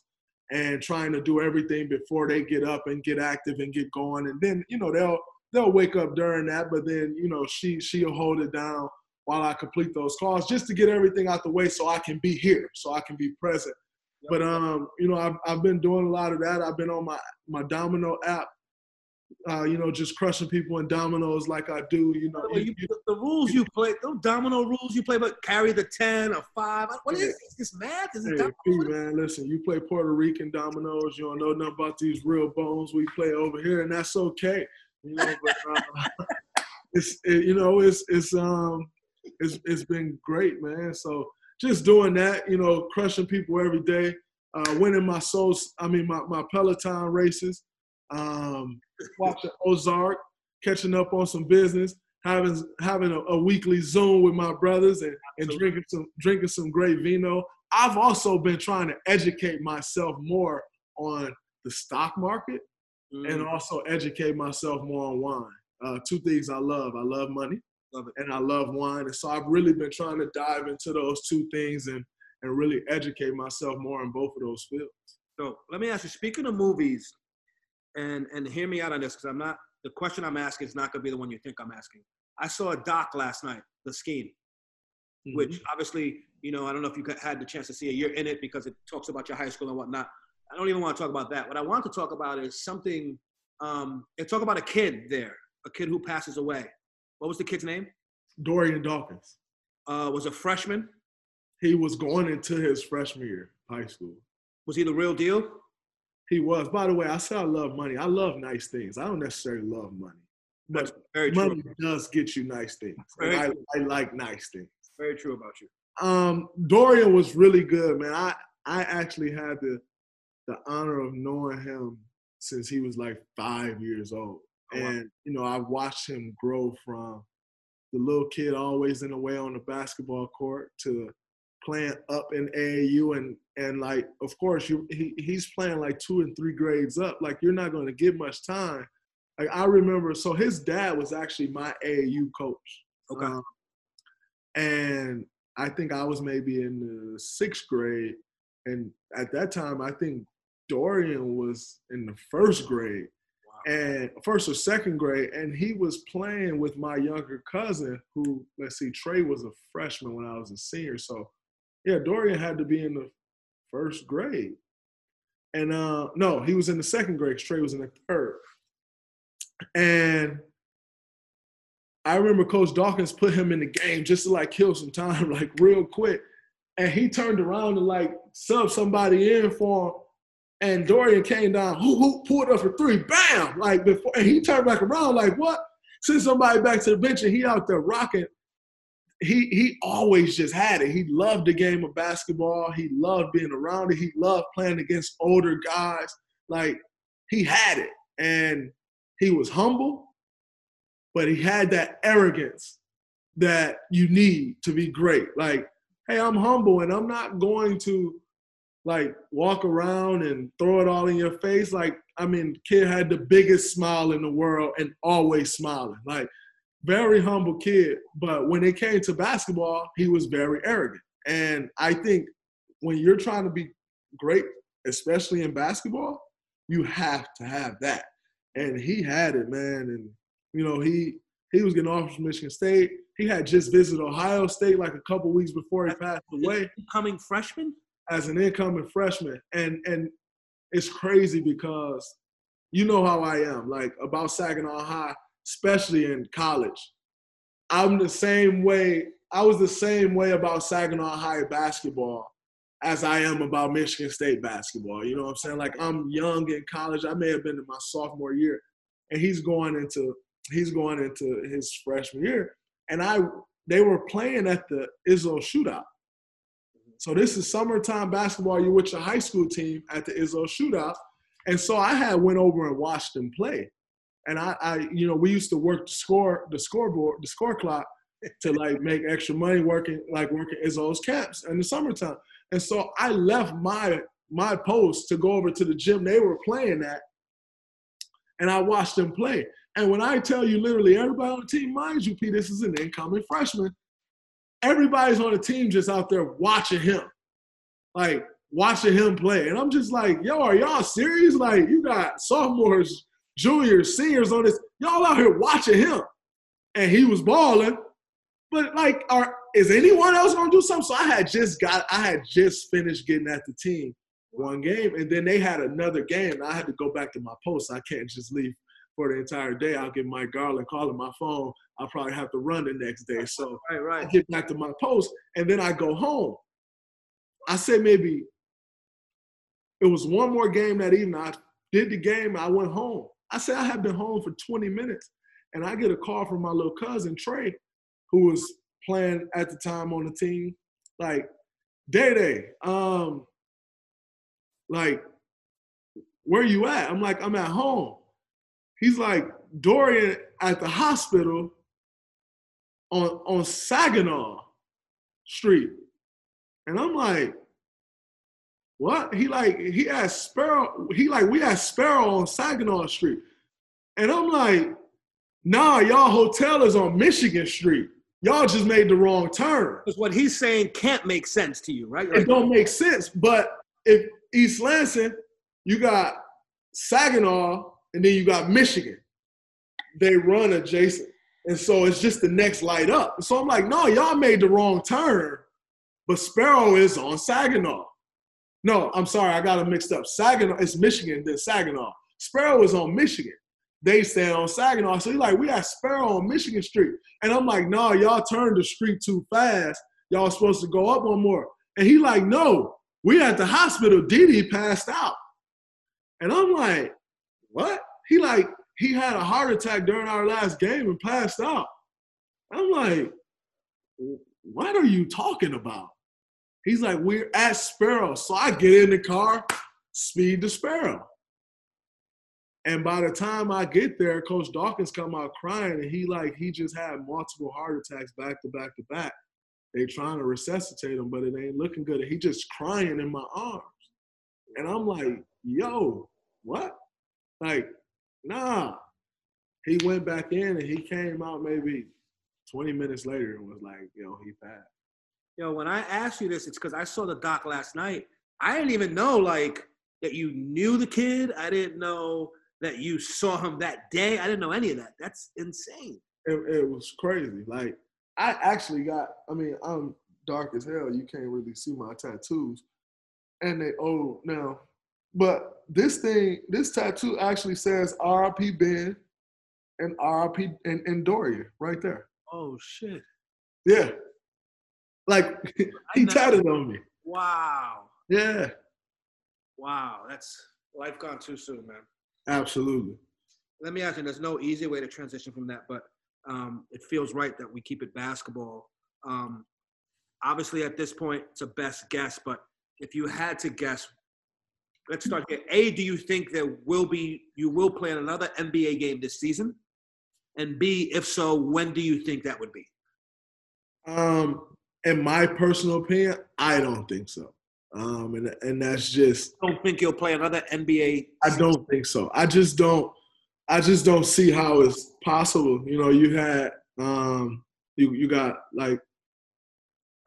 and trying to do everything before they get up and get active and get going. And then you know they'll they'll wake up during that, but then you know she she'll hold it down while I complete those calls just to get everything out the way so I can be here, so I can be present. Yep. But um, you know, I've I've been doing a lot of that. I've been on my my Domino app uh, you know, just crushing people in dominoes like I do. You know, you, you, the rules you play, those domino rules you play, but carry the ten or five. What is this? This math? Is it hey, P, man, listen, you play Puerto Rican dominoes. You don't know nothing about these real bones we play over here, and that's okay. You know, but uh, it's it, you know it's it's um it's it's been great, man. So just doing that, you know, crushing people every day, uh, winning my souls. I mean, my my Peloton races um, watching Ozark, catching up on some business, having having a, a weekly Zoom with my brothers, and, and drinking some drinking some great vino. I've also been trying to educate myself more on the stock market, mm. and also educate myself more on wine. Uh, two things I love: I love money, and I love wine. And so I've really been trying to dive into those two things and and really educate myself more in both of those fields. So let me ask you. Speaking of movies, and and hear me out on this because I'm not the question I'm asking is not going to be the one you think I'm asking. I saw a doc last night, The Scheme, mm-hmm. which obviously you know I don't know if you had the chance to see it. You're in it because it talks about your high school and whatnot. I don't even want to talk about that. What I want to talk about is something. Um, it talk about a kid there, a kid who passes away. What was the kid's name? Dorian Dawkins. Uh, was a freshman. He was going into his freshman year, high school. Was he the real deal? He was. By the way, I said I love money. I love nice things. I don't necessarily love money, but money true. does get you nice things. I, I like nice things. Very true about you. Um, Dorian was really good, man. I I actually had the the honor of knowing him since he was like five years old. And you know I watched him grow from the little kid always in the way on the basketball court to playing up in AAU and and like of course you he, he's playing like two and three grades up. Like you're not going to get much time. Like I remember, so his dad was actually my AAU coach. Okay. Um, and I think I was maybe in the sixth grade, and at that time I think Dorian was in the first grade. And first or second grade, and he was playing with my younger cousin, who let's see, Trey was a freshman when I was a senior. So yeah, Dorian had to be in the first grade. And uh no, he was in the second grade. Trey was in the third. And I remember Coach Dawkins put him in the game just to like kill some time, like real quick. And he turned around and like sub somebody in for him. And Dorian came down, who, who pulled up for three, bam! Like before, and he turned back around, like what? Send somebody back to the bench, and he out there rocking he he always just had it. He loved the game of basketball. He loved being around it. He loved playing against older guys. Like he had it, and he was humble, but he had that arrogance that you need to be great. Like, hey, I'm humble, and I'm not going to like walk around and throw it all in your face. Like, I mean, kid had the biggest smile in the world and always smiling. Like very humble kid, but when it came to basketball, he was very arrogant. And I think when you're trying to be great, especially in basketball, you have to have that. And he had it, man. And you know, he he was getting offers from Michigan State. He had just visited Ohio State like a couple weeks before he passed away. Incoming freshman? As an incoming freshman. And and it's crazy because you know how I am, like about Saginaw High especially in college. I'm the same way. I was the same way about Saginaw High basketball as I am about Michigan State basketball. You know what I'm saying? Like I'm young in college. I may have been in my sophomore year, and he's going into he's going into his freshman year. And I they were playing at the Izzo shootout. So this is summertime basketball. You're with your high school team at the Izzo shootout. And so I had went over and watched them play and I, I, you know, we used to work the score, the scoreboard, the score clock to like make extra money working, like working Izzo's camps in the summertime. And so I left my my post to go over to the gym they were playing at, and I watched them play. And when I tell you, literally everybody on the team, mind you, Pete, this is an incoming freshman. Everybody's on the team just out there watching him, like watching him play. And I'm just like, yo, are y'all serious? Like, you got sophomores juniors, seniors on this. Y'all out here watching him, and he was balling. But like, are is anyone else gonna do something? So I had just got, I had just finished getting at the team one game, and then they had another game. I had to go back to my post. I can't just leave for the entire day. I'll get Mike Garland calling my phone. I'll probably have to run the next day. So Right, I get back to my post and then I go home. I say maybe it was one more game that evening. I did the game. I went home. I said I had been home for 20 minutes, and I get a call from my little cousin Trey, who was playing at the time on the team. Like, Day Day, um, like, where you at? I'm like, I'm at home. He's like, Dorian at the hospital on on Saginaw Street. And I'm like, what? He like he had Sparrow. He like we had Sparrow on Saginaw Street, and I'm like, nah, y'all hotel is on Michigan Street. Y'all just made the wrong turn. Because what he's saying can't make sense to you, right? You're It don't make sense. But if East Lansing, you got Saginaw, and then you got Michigan. They run adjacent, and so it's just the next light up. So I'm like, no, y'all made the wrong turn. But Sparrow is on Saginaw. No, I'm sorry, I got it mixed up. Saginaw is Michigan, then Saginaw. Sparrow is on Michigan. They stand on Saginaw. So he's like, we got Sparrow on Michigan Street. And I'm like, no, y'all turned the street too fast. Y'all supposed to go up one more. And he like, no, we at the hospital. Didi passed out. And I'm like, what? He like, he had a heart attack during our last game and passed out. I'm like, what are you talking about? He's like, we're at Sparrow. So I get in the car, speed to Sparrow. And by the time I get there, Coach Dawkins come out crying, and he like he just had multiple heart attacks back to back to back. They trying to resuscitate him, but it ain't looking good. And he just crying in my arms. And I'm like, yo, what? Like, nah. He went back in and he came out maybe 20 minutes later and was like, yo, he passed. Yo, when I asked you this, it's because I saw the doc last night. I didn't even know like that you knew the kid. I didn't know that you saw him that day. I didn't know any of that. That's insane. It, it was crazy. Like, I actually got, I mean, I'm dark as hell. You can't really see my tattoos. And they old now. But this thing, this tattoo actually says RIP Ben and RIP and, and Dorian right there. Oh shit! Yeah. Like he tatted on me. Wow, Yeah. wow. That's life gone too soon, man. Absolutely. Let me ask you. There's no easy way to transition from that, but um, it feels right that we keep it basketball. Um, obviously, at this point, it's a best guess. But if you had to guess, let's start here. A, do you think there will be you will play another NBA game this season? And B, if so, when do you think that would be? Um, in my personal opinion, I don't think so. Um, and and that's just I don't think you'll play another NBA. I don't think so. I just don't. I just don't see how it's possible. You know, you had um, you you got like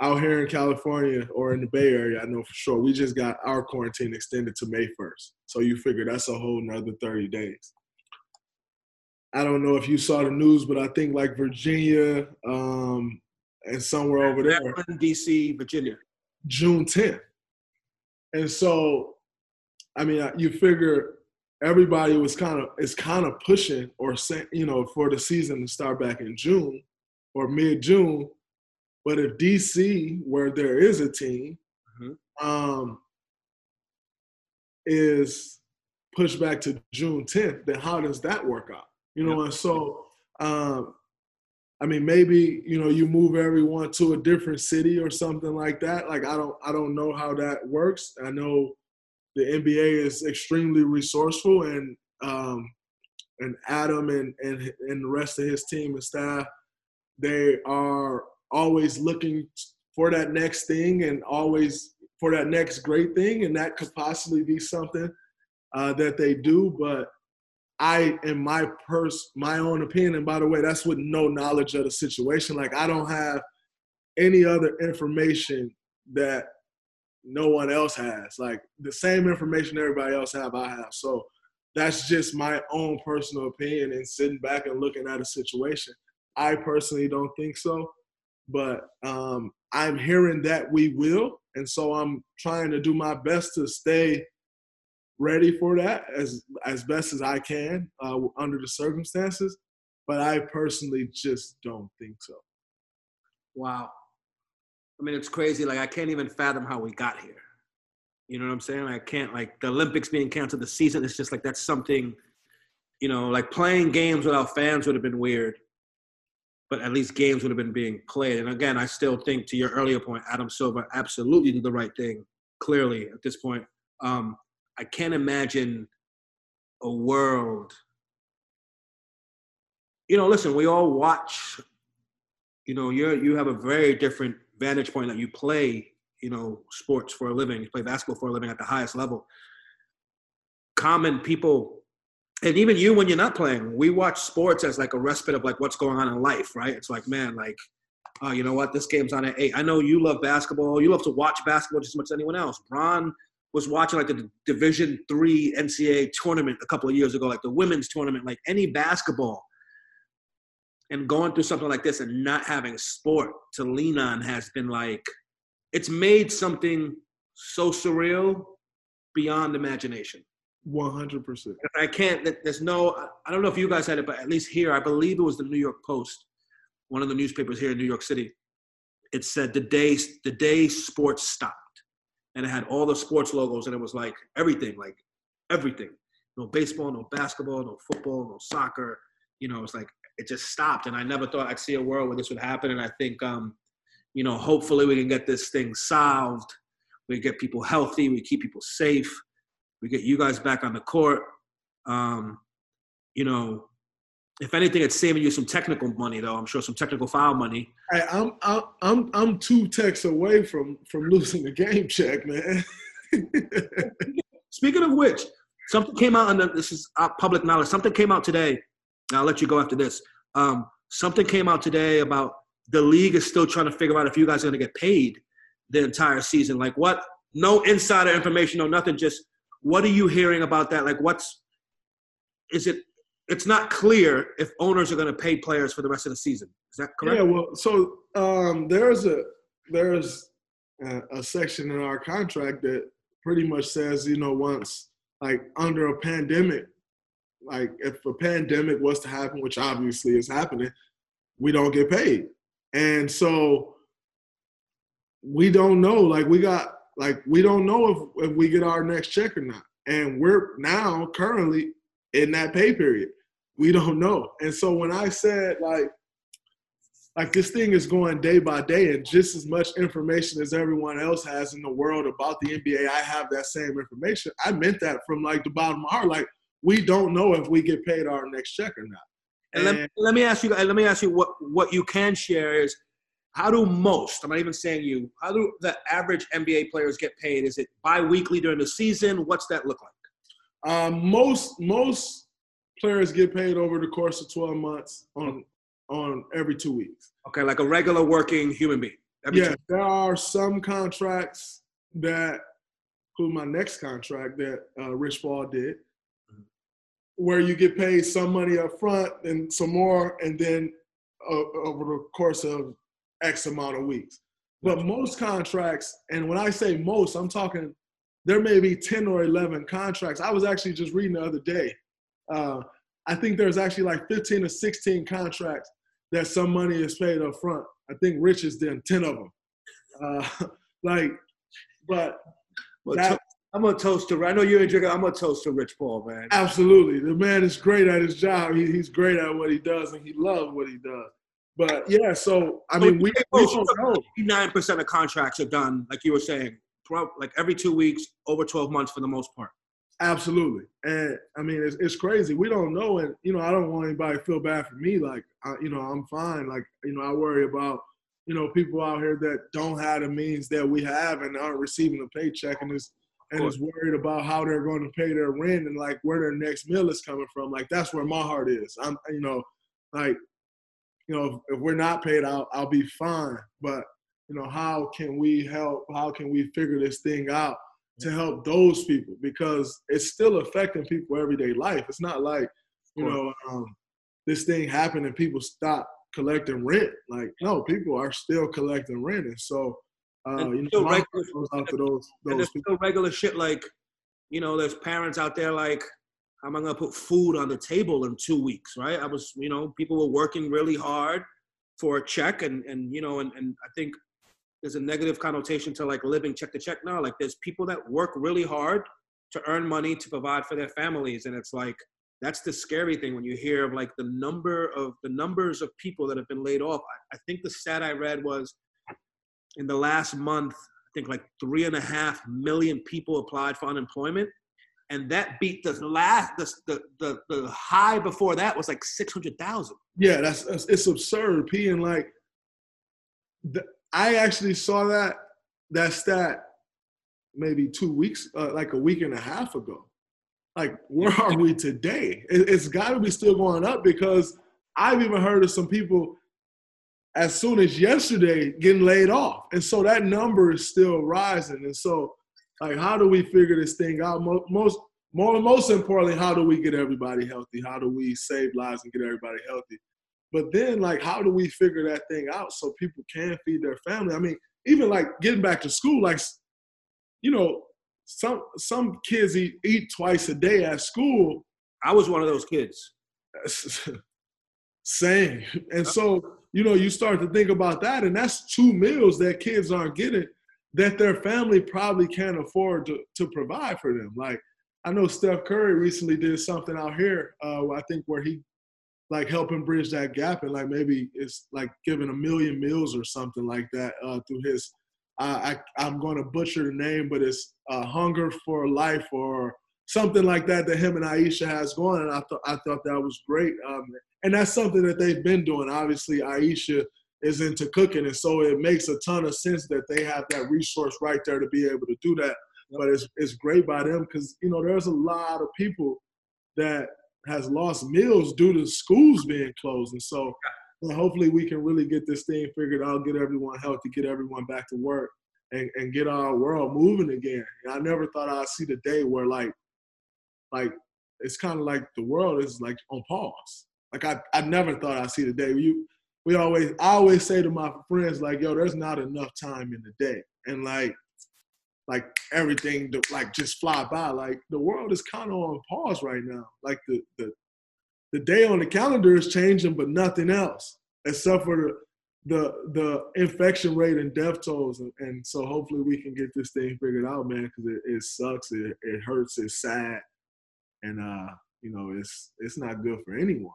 out here in California or in the Bay Area. I know for sure we just got our quarantine extended to May first. So you figure that's a whole nother thirty days. I don't know if you saw the news, but I think like Virginia um, and somewhere over there. Maryland, DC, Virginia. June 10th. And so, I mean, you figure everybody was kind of is kind of pushing or you know, for the season to start back in June or mid June. But if DC, where there is a team, Mhm. um, is pushed back to June 10th, then how does that work out? You know, and so um, I mean, maybe you know you move everyone to a different city or something like that. Like I don't, I don't know how that works. I know the NBA is extremely resourceful, and um, and Adam and and and the rest of his team and staff, they are always looking for that next thing and always for that next great thing, and that could possibly be something uh, that they do, but. I, in my purse, my own opinion, and by the way, that's with no knowledge of the situation. Like I don't have any other information that no one else has. Like the same information everybody else have, I have. So that's just my own personal opinion and sitting back and looking at a situation. I personally don't think so, but um, I'm hearing that we will, and so I'm trying to do my best to stay ready for that as as best as I can uh, under the circumstances. But I personally just don't think so. Wow. I mean, it's crazy. Like I can't even fathom how we got here. You know what I'm saying? I can't like the Olympics being canceled, the season. It's just like that's something. You know, like playing games without fans would have been weird, but at least games would have been being played. And again, I still think to your earlier point, Adam Silver absolutely did the right thing. Clearly, at this point, um, I can't imagine a world. You know, listen, we all watch. You know, you're you have a very different vantage point that you play you know sports for a living you play basketball for a living at the highest level common people and even you when you're not playing we watch sports as like a respite of like what's going on in life right? It's like man like oh you know what? This game's on at eight. I know you love basketball. You love to watch basketball just as much as anyone else. Bron was watching like the division three ncaa tournament a couple of years ago like the women's tournament like any basketball. And going through something like this and not having sport to lean on has been like it's made something so surreal beyond imagination. One hundred percent. I can't. There's no. I don't know if you guys had it, but at least here, I believe it was the New York Post, one of the newspapers here in New York City. It said the day the day sports stopped, and it had all the sports logos, and it was like everything, like everything. No baseball, no basketball, no football, no soccer. You know, it's like it just stopped, and I never thought I'd see a world where this would happen. And I think um, you know, hopefully we can get this thing solved. We get people healthy. We keep people safe. We get you guys back on the court. Um, you know, if anything, it's saving you some technical money, though. I'm sure some technical foul money. Hey, I'm I'm I'm two techs away from from losing the game check, man. Speaking of which, something came out, and this is public knowledge. Something came out today. I'll let you go after this. Um, something came out today about the league is still trying to figure out if you guys are going to get paid the entire season. Like what? No insider information, no nothing. Just what are you hearing about that? Like what's is it? It's not clear if owners are going to pay players for the rest of the season. Is that correct? Yeah. Well, so um, there's a there's a, a section in our contract that pretty much says you know once like under a pandemic like if a pandemic was to happen which obviously is happening we don't get paid and so we don't know. Like we got like we don't know if, if we get our next check or not. And we're now currently in that pay period. We don't know. And so when I said like like this thing is going day by day and just as much information as everyone else has in the world about the NBA, I have that same information. I meant that from like the bottom of my heart. Like we don't know if we get paid our next check or not. And let, let me ask you. Let me ask you what what you can share is how do most? I'm not even saying you. How do the average NBA players get paid? Is it biweekly during the season? What's that look like? Um, most most players get paid over the course of 12 months on on every two weeks. Okay, like a regular working human being. Every yeah, there are some contracts that, who my next contract that uh, Rich Paul did, where you get paid some money up front and some more, and then uh, over the course of X amount of weeks. But most contracts, and when I say most, I'm talking there may be 10 or 11 contracts. I was actually just reading the other day. Uh, I think there's actually like 15 or 16 contracts that some money is paid up front. I think Rich is done 10 of them. Uh, like, but well, that, I'm gonna toast to. I know you ain't drinking. I'm gonna toast to Rich Paul, man. Absolutely, the man is great at his job. He, he's great at what he does, and he loves what he does. But yeah, so I mean, we nine percent of contracts are done, like you were saying, like every two weeks, over twelve months for the most part. Absolutely, and I mean, it's, it's crazy. We don't know, and you know, I don't want anybody to feel bad for me. Like, I, you know, I'm fine. Like, you know, I worry about you know people out here that don't have the means that we have and aren't receiving a paycheck, and it's and is worried about how they're going to pay their rent and like where their next meal is coming from. Like that's where my heart is. I'm, you know, like, you know, if, if we're not paid, I'll I'll be fine. But you know, how can we help? How can we figure this thing out to help those people? Because it's still affecting people everyday life. It's not like, you know, um, this thing happened and people stop collecting rent. Like, no, people are still collecting rent, and so uh, you know, regular, those, those and there's still regular shit like, you know, there's parents out there like, am I gonna put food on the table in two weeks, right? I was, you know, people were working really hard for a check, and and you know, and and I think there's a negative connotation to like living check to check now. Like there's people that work really hard to earn money to provide for their families, and it's like that's the scary thing when you hear of like the number of the numbers of people that have been laid off. I, I think the stat I read was in the last month, I think like three and a half million people applied for unemployment. And that beat the last the the the, the high before that was like six hundred thousand. Yeah, that's, that's it's absurd. P and like, the, I actually saw that that stat maybe two weeks, uh, like a week and a half ago. Like, where are we today? It, it's got to be still going up because I've even heard of some people as soon as yesterday getting laid off. And so that number is still rising. And so, like, how do we figure this thing out? Most, more, most importantly, how do we get everybody healthy? How do we save lives and get everybody healthy? But then, like, how do we figure that thing out so people can feed their family? I mean, even like getting back to school, like, you know, some some kids eat, eat twice a day at school. I was one of those kids. Same. And so, you know, you start to think about that, and that's two meals that kids aren't getting that their family probably can't afford to, to provide for them. Like, I know Steph Curry recently did something out here, uh, I think, where he like helping bridge that gap and like maybe it's like giving a million meals or something like that uh, through his I, I am going to butcher the name, but it's uh, Hunger for Life or something like that that him and Ayesha has going, and I thought I thought that was great. Um, and that's something that they've been doing. Obviously, Ayesha is into cooking, and so it makes a ton of sense that they have that resource right there to be able to do that. But it's it's great by them because you know there's a lot of people that has lost meals due to schools being closed, and so hopefully we can really get this thing figured out, get everyone healthy, get everyone back to work, and, and get our world moving again. And I never thought I'd see the day where like, like it's kind of like the world is like on pause. Like I, I never thought I'd see the day. You, we always, I always say to my friends like, yo, there's not enough time in the day, and like, like everything to like just fly by. Like the world is kind of on pause right now. Like the the the day on the calendar is changing, but nothing else except for the the, the infection rate and death tolls. And, and, so hopefully we can get this thing figured out, man, because it, it sucks, it, it hurts, it's sad, and uh, you know it's it's not good for anyone.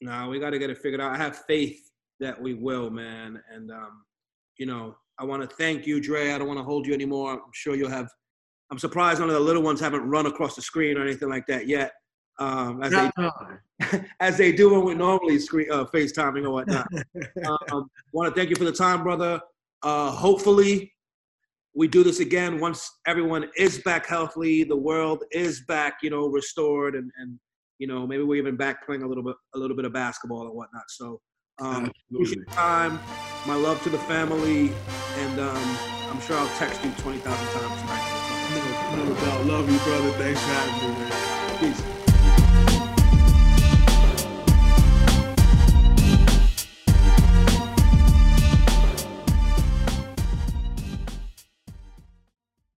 No, we got to get it figured out. I have faith that we will, man, and um, you know I want to thank you, Dre. I don't want to hold you anymore. I'm sure you'll have. I'm surprised none of the little ones haven't run across the screen or anything like that yet um, as, they, as they do when we normally screen, uh, FaceTiming or whatnot. um, Want to thank you for the time, brother. Uh, hopefully, we do this again once everyone is back healthily, the world is back, you know, restored, and and you know maybe we're even back playing a little bit a little bit of basketball and whatnot. So, um, appreciate your time. My love to the family, and um, I'm sure I'll text you twenty thousand times tonight. No, no doubt. Love you, brother. Thanks for having me, man. Peace.